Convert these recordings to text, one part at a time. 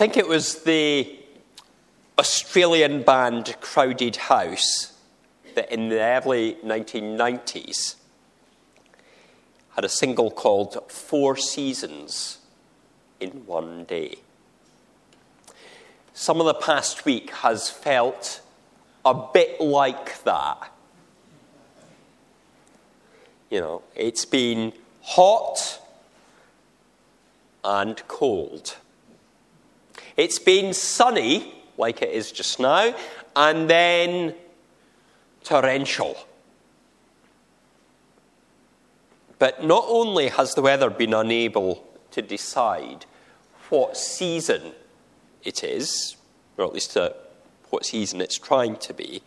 think it was the Australian band Crowded House that in the early 1990s had a single called Four Seasons in One Day. Some of the past week has felt a bit like that. You know, it's been hot and cold. It's been sunny, like it is just now, and then torrential. But not only has the weather been unable to decide what season it is, or at least uh, what season it's trying to be,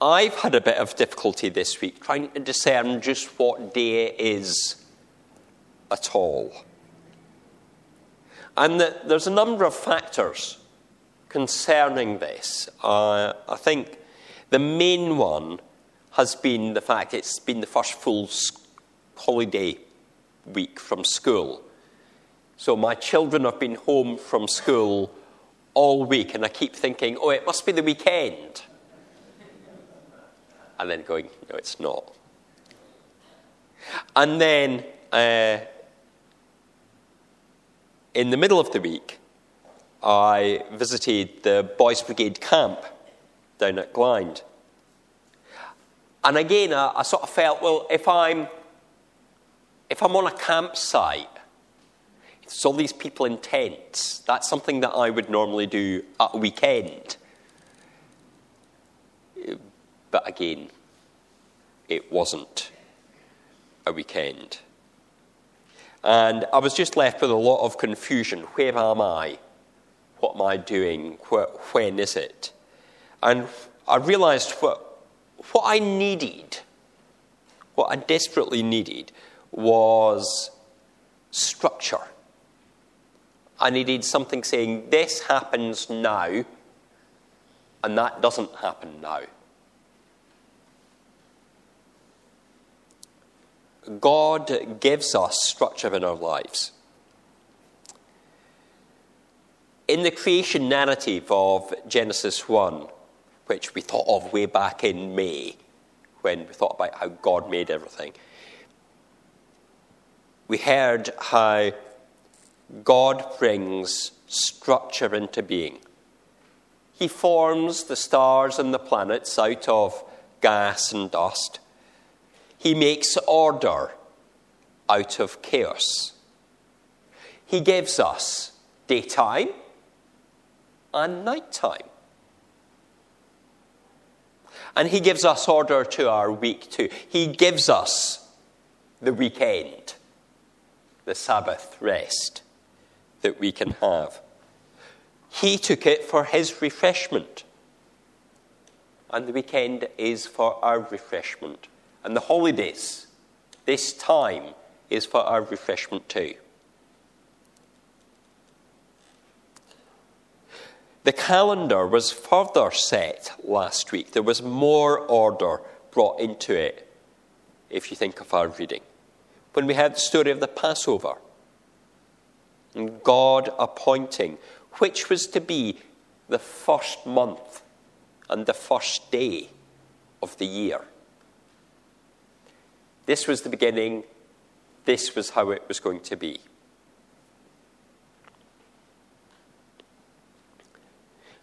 I've had a bit of difficulty this week trying to discern just what day it is at all. And the, there's a number of factors concerning this. Uh, I think the main one has been the fact it's been the first full holiday week from school. So my children have been home from school all week, and I keep thinking, oh, it must be the weekend and then going, no, it's not. And then uh, in the middle of the week, I visited the Boys Brigade camp down at Glynde. And again, I, I sort of felt, well, if I'm, if I'm on a campsite, there's all these people in tents. That's something that I would normally do at a weekend. But again, it wasn't a weekend. And I was just left with a lot of confusion. Where am I? What am I doing? When is it? And I realized what, what I needed, what I desperately needed, was structure. I needed something saying, this happens now, and that doesn't happen now. God gives us structure in our lives. In the creation narrative of Genesis 1, which we thought of way back in May, when we thought about how God made everything, we heard how God brings structure into being. He forms the stars and the planets out of gas and dust. He makes order out of chaos. He gives us daytime and nighttime. And He gives us order to our week too. He gives us the weekend, the Sabbath rest that we can have. He took it for His refreshment. And the weekend is for our refreshment. And the holidays, this time, is for our refreshment too. The calendar was further set last week. There was more order brought into it, if you think of our reading. When we had the story of the Passover, and God appointing which was to be the first month and the first day of the year. This was the beginning. This was how it was going to be.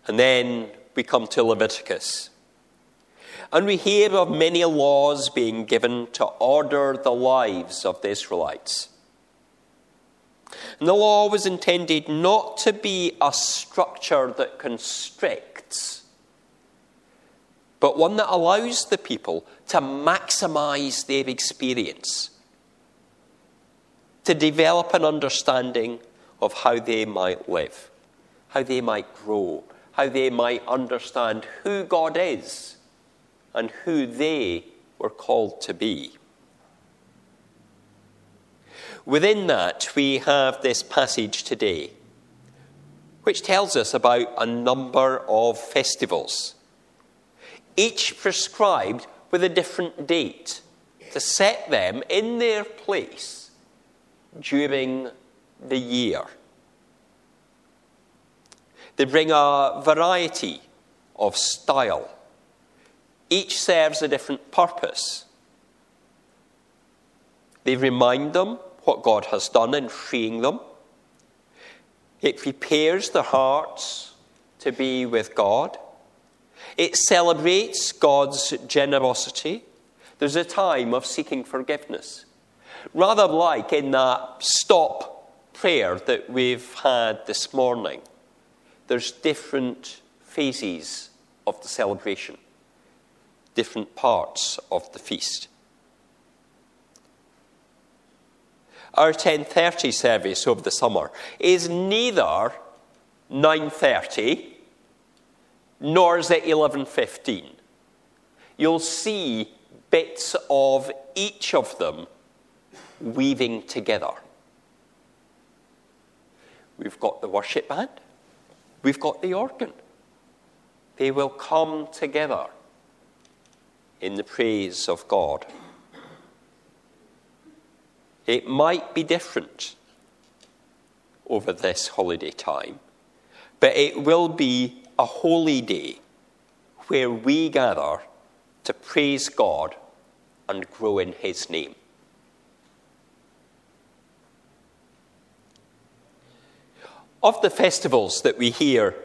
And then we come to Leviticus. And we hear of many laws being given to order the lives of the Israelites. And the law was intended not to be a structure that constricts, but one that allows the people to maximize their experience, to develop an understanding of how they might live, how they might grow, how they might understand who God is and who they were called to be. Within that, we have this passage today, which tells us about a number of festivals, each prescribed with a different date to set them in their place during the year. They bring a variety of style. Each serves a different purpose. They remind them what God has done in freeing them. It prepares their hearts to be with God. It celebrates God's generosity. There's a time of seeking forgiveness. Rather like in that stop prayer that we've had this morning, there's different phases of the celebration, different parts of the feast. Our 10:30 service over the summer is neither 9:30 nor is it 11:15. You'll see bits of each of them weaving together. We've got the worship band, we've got the organ. They will come together in the praise of God. It might be different over this holiday time, but it will be a holy day where we gather to praise God and grow in His name. Of the festivals that we hear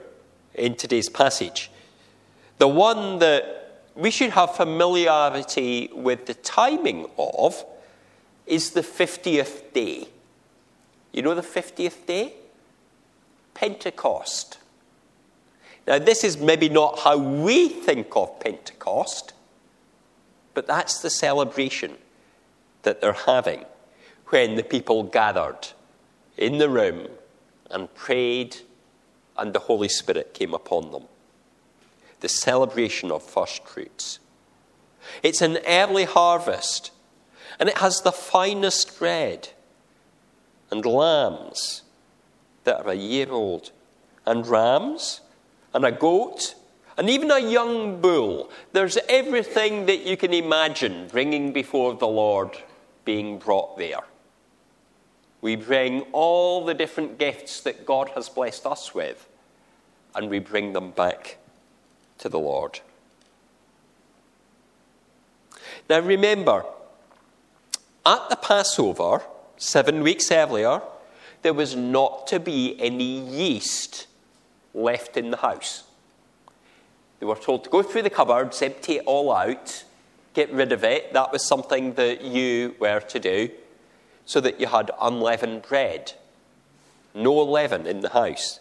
in today's passage, the one that we should have familiarity with the timing of is the 50th day. You know the 50th day? Pentecost. Now, this is maybe not how we think of Pentecost, but that's the celebration that they're having when the people gathered in the room and prayed and the Holy Spirit came upon them. The celebration of first fruits. It's an early harvest, and it has the finest bread and lambs that are a year old, and rams and a goat, and even a young bull. There's everything that you can imagine bringing before the Lord being brought there. We bring all the different gifts that God has blessed us with, and we bring them back to the Lord. Now remember, at the Passover, seven weeks earlier, there was not to be any yeast left in the house. They were told to go through the cupboards, empty it all out, get rid of it. That was something that you were to do so that you had unleavened bread. No leaven in the house.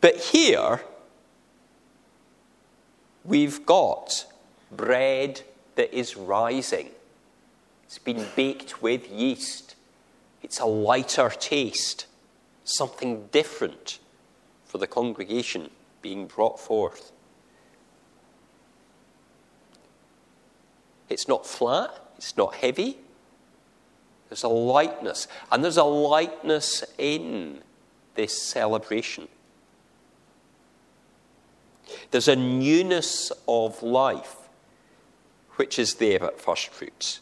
But here, we've got bread that is rising. It's been baked with yeast. It's a lighter taste, something different for the congregation being brought forth. It's not flat, it's not heavy. There's a lightness, and there's a lightness in this celebration. There's a newness of life which is there at first fruits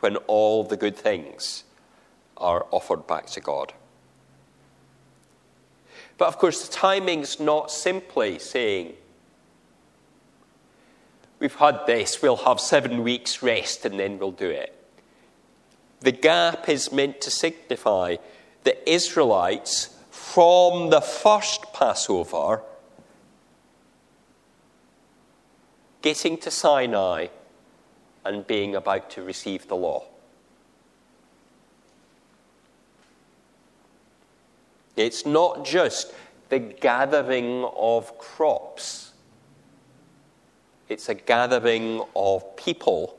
when all the good things are offered back to God. But of course, the timing's not simply saying, we've had this, we'll have seven weeks rest and then we'll do it. The gap is meant to signify the Israelites from the first Passover getting to Sinai and being about to receive the law. It's not just the gathering of crops, it's a gathering of people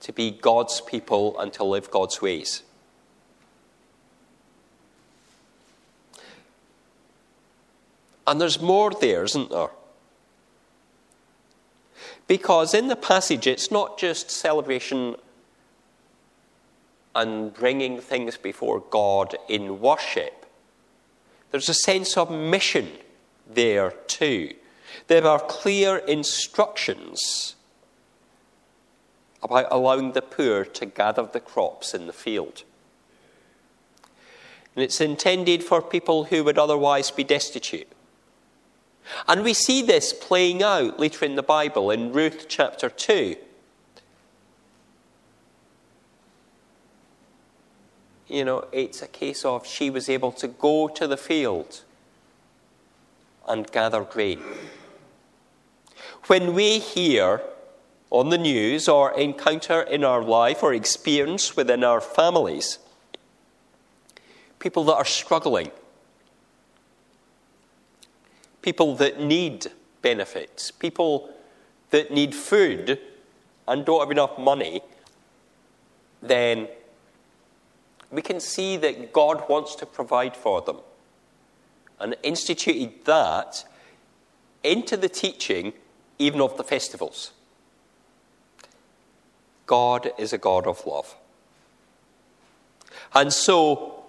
to be God's people and to live God's ways. And there's more there, isn't there? Because in the passage, it's not just celebration and bringing things before God in worship, there's a sense of mission there too. There are clear instructions about allowing the poor to gather the crops in the field. And it's intended for people who would otherwise be destitute. And we see this playing out later in the Bible in Ruth chapter 2. You know, it's a case of she was able to go to the field and gather grain. When we hear on the news or encounter in our life or experience within our families people that are struggling, people that need benefits, people that need food and don't have enough money, then we can see that God wants to provide for them and instituted that into the teaching even of the festivals. God is a God of love. And so,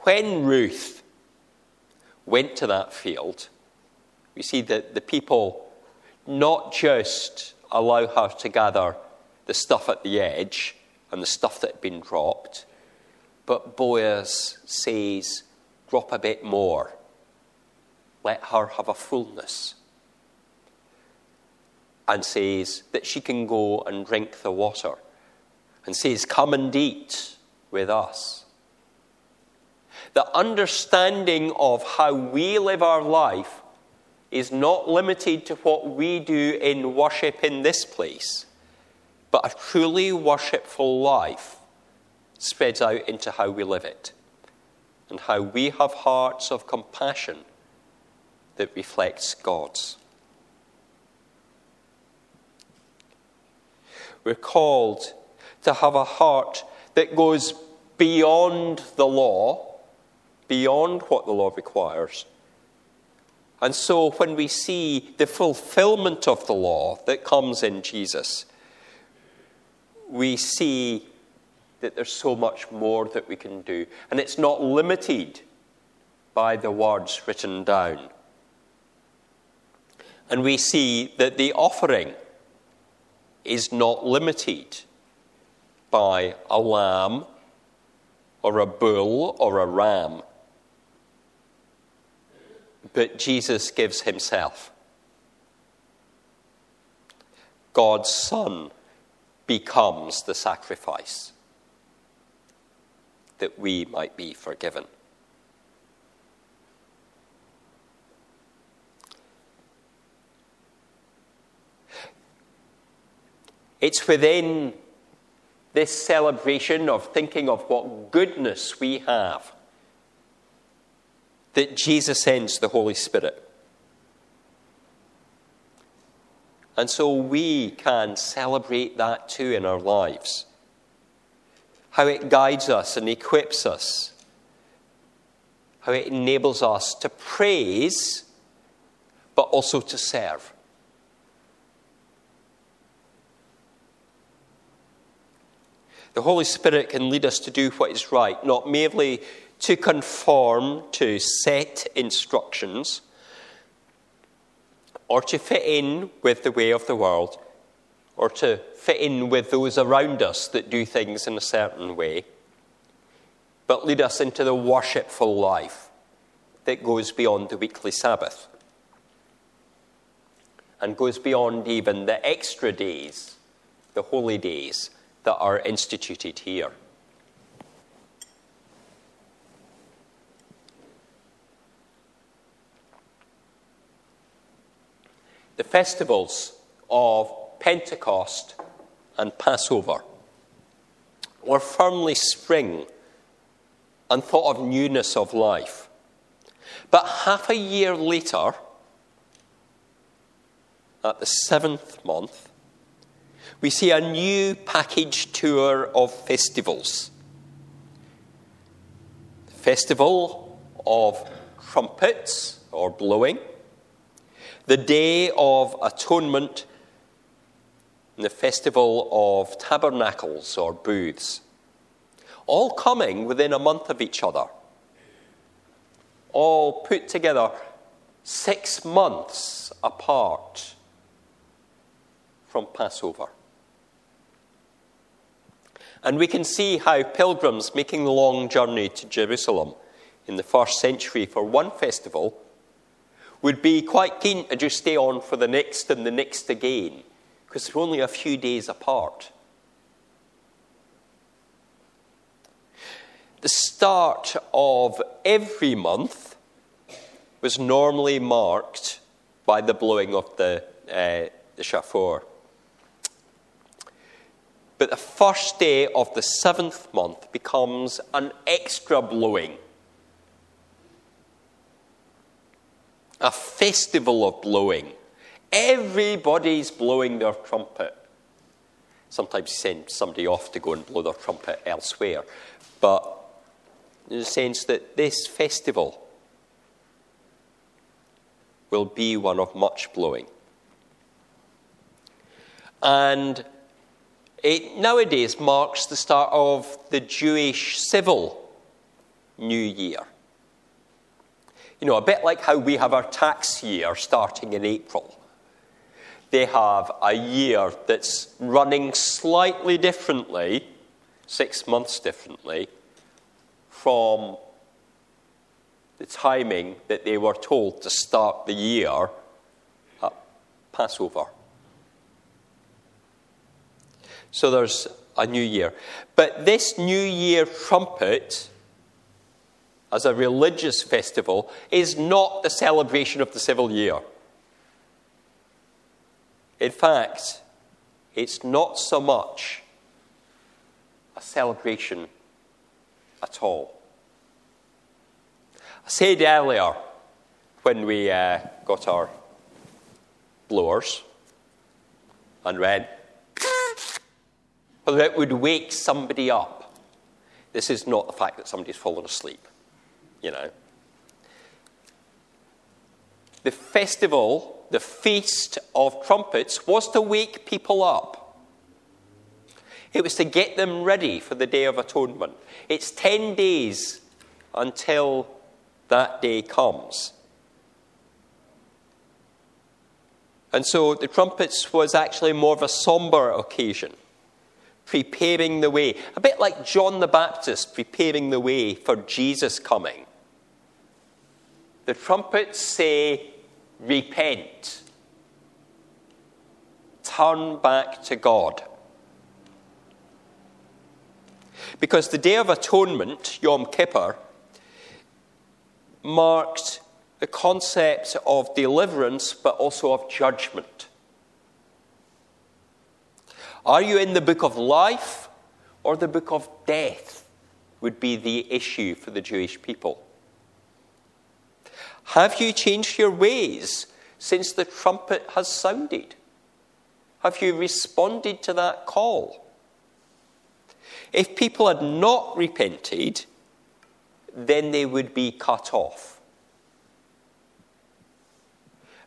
when Ruth went to that field, we see that the people not just allow her to gather the stuff at the edge and the stuff that had been dropped, but Boaz says, drop a bit more. Let her have a fullness. And says that she can go and drink the water. And says, Come and eat with us. The understanding of how we live our life is not limited to what we do in worship in this place, but a truly worshipful life spreads out into how we live it and how we have hearts of compassion that reflects God's. We're called to have a heart that goes beyond the law, beyond what the law requires, and so when we see the fulfillment of the law that comes in Jesus, we see that there's so much more that we can do. And it's not limited by the words written down. And we see that the offering is not limited by a lamb or a bull or a ram but Jesus gives himself. God's Son becomes the sacrifice that we might be forgiven. It's within this celebration of thinking of what goodness we have that Jesus sends the Holy Spirit. And so we can celebrate that too in our lives. How it guides us and equips us. How it enables us to praise, but also to serve. The Holy Spirit can lead us to do what is right, not merely to conform to set instructions or to fit in with the way of the world or to fit in with those around us that do things in a certain way, but lead us into the worshipful life that goes beyond the weekly Sabbath and goes beyond even the extra days, the holy days that are instituted here. the festivals of Pentecost and Passover were firmly spring and thought of newness of life. But half a year later, at the seventh month, we see a new package tour of festivals. The festival of trumpets or blowing, the Day of Atonement, and the Festival of Tabernacles or Booths, all coming within a month of each other, all put together six months apart from Passover. And we can see how pilgrims making the long journey to Jerusalem in the first century for one festival would be quite keen to just stay on for the next and the next again, because they're only a few days apart. The start of every month was normally marked by the blowing of the, uh, the shofar. But the first day of the seventh month becomes an extra blowing. A festival of blowing. Everybody's blowing their trumpet. Sometimes you send somebody off to go and blow their trumpet elsewhere. But in the sense that this festival will be one of much blowing. And it nowadays marks the start of the Jewish civil New Year. You know, a bit like how we have our tax year starting in April. They have a year that's running slightly differently, six months differently, from the timing that they were told to start the year at Passover. So there's a new year. But this new year trumpet, as a religious festival, is not the celebration of the civil year. In fact, it's not so much a celebration at all. I said earlier when we uh, got our blowers and went, whether it would wake somebody up. This is not the fact that somebody's fallen asleep, you know. The festival, the feast of trumpets, was to wake people up. It was to get them ready for the Day of Atonement. It's 10 days until that day comes. And so the trumpets was actually more of a somber occasion preparing the way. A bit like John the Baptist preparing the way for Jesus coming. The trumpets say, Repent. Turn back to God. Because the Day of Atonement, Yom Kippur, marked the concept of deliverance but also of judgment. Are you in the book of life or the book of death? Would be the issue for the Jewish people. Have you changed your ways since the trumpet has sounded? Have you responded to that call? If people had not repented, then they would be cut off.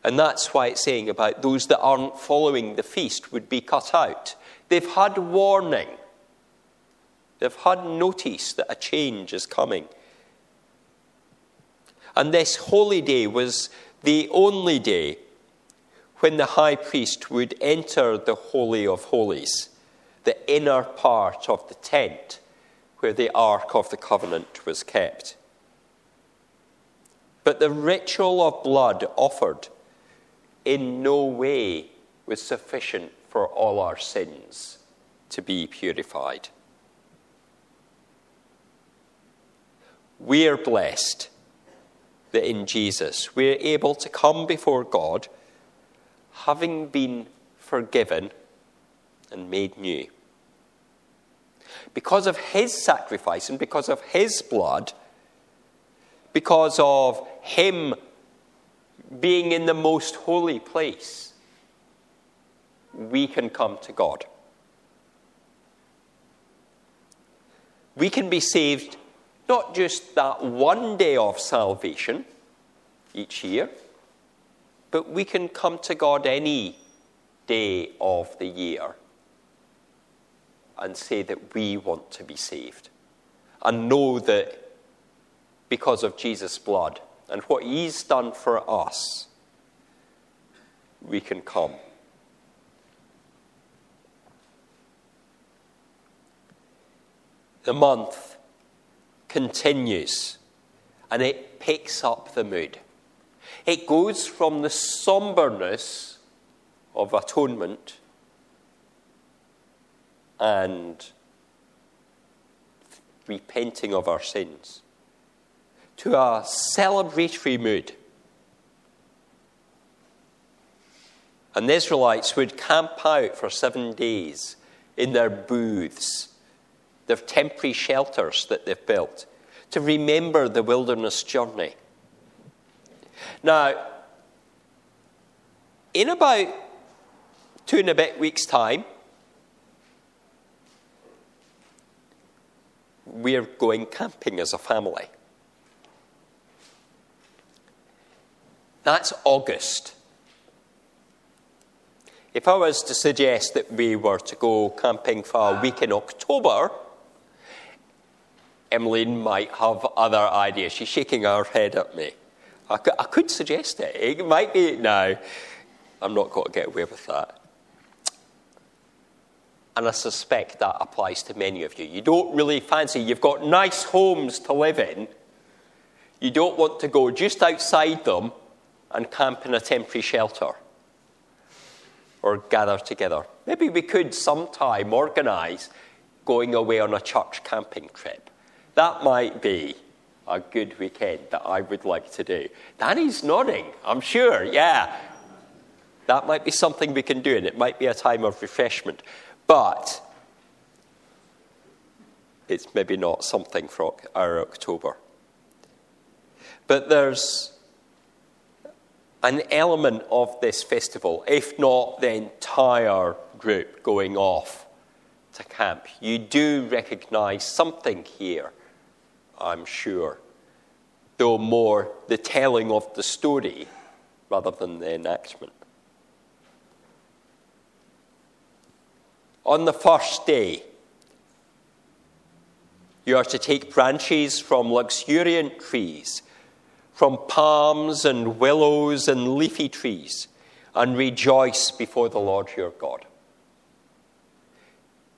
And that's why it's saying about those that aren't following the feast would be cut out. They've had warning, they've had notice that a change is coming. And this holy day was the only day when the high priest would enter the Holy of Holies, the inner part of the tent where the Ark of the Covenant was kept. But the ritual of blood offered in no way was sufficient for all our sins to be purified. We are blessed that in Jesus we're able to come before God having been forgiven and made new. Because of his sacrifice and because of his blood, because of him being in the most holy place, we can come to God. We can be saved not just that one day of salvation each year, but we can come to God any day of the year and say that we want to be saved and know that because of Jesus' blood and what He's done for us, we can come. the month continues and it picks up the mood. It goes from the somberness of atonement and repenting of our sins to a celebratory mood. And the Israelites would camp out for seven days in their booths, their temporary shelters that they've built, to remember the wilderness journey. Now, in about two and a bit weeks' time, we're going camping as a family. That's August. If I was to suggest that we were to go camping for a week in October, Emmeline might have other ideas. She's shaking her head at me. I could, I could suggest it. It might be. No, I'm not going to get away with that. And I suspect that applies to many of you. You don't really fancy, you've got nice homes to live in. You don't want to go just outside them and camp in a temporary shelter or gather together. Maybe we could sometime organise going away on a church camping trip. That might be a good weekend that I would like to do. Danny's nodding, I'm sure, yeah. That might be something we can do, and it might be a time of refreshment. But it's maybe not something for our October. But there's an element of this festival, if not the entire group going off to camp. You do recognize something here, I'm sure, though more the telling of the story rather than the enactment. On the first day, you are to take branches from luxuriant trees, from palms and willows and leafy trees, and rejoice before the Lord your God.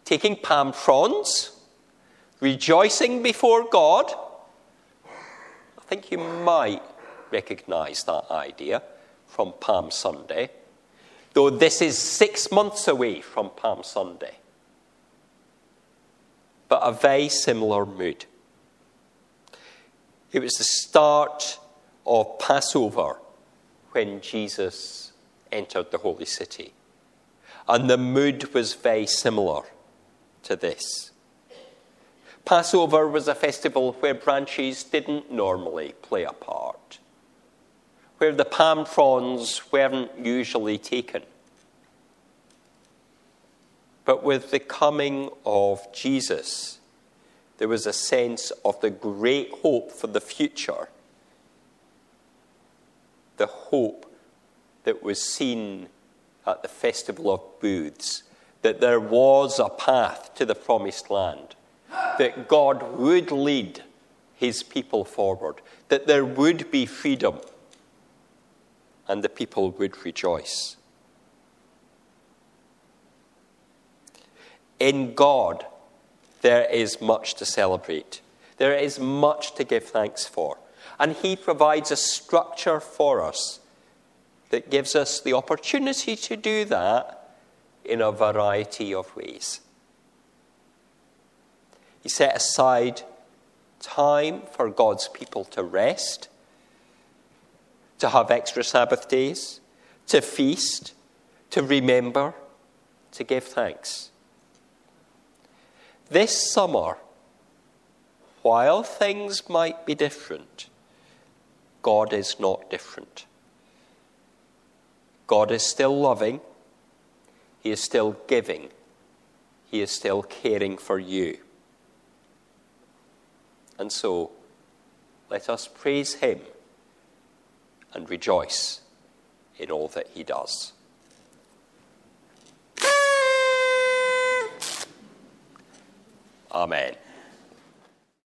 Taking palm fronds, rejoicing before God. I think you might recognize that idea from Palm Sunday though this is six months away from Palm Sunday. But a very similar mood. It was the start of Passover when Jesus entered the holy city. And the mood was very similar to this. Passover was a festival where branches didn't normally play a part where the palm fronds weren't usually taken. But with the coming of Jesus, there was a sense of the great hope for the future, the hope that was seen at the Festival of Booths, that there was a path to the promised land, that God would lead his people forward, that there would be freedom and the people would rejoice. In God, there is much to celebrate. There is much to give thanks for. And He provides a structure for us that gives us the opportunity to do that in a variety of ways. He set aside time for God's people to rest to have extra Sabbath days, to feast, to remember, to give thanks. This summer, while things might be different, God is not different. God is still loving, He is still giving, He is still caring for you. And so, let us praise Him and rejoice in all that he does. Amen.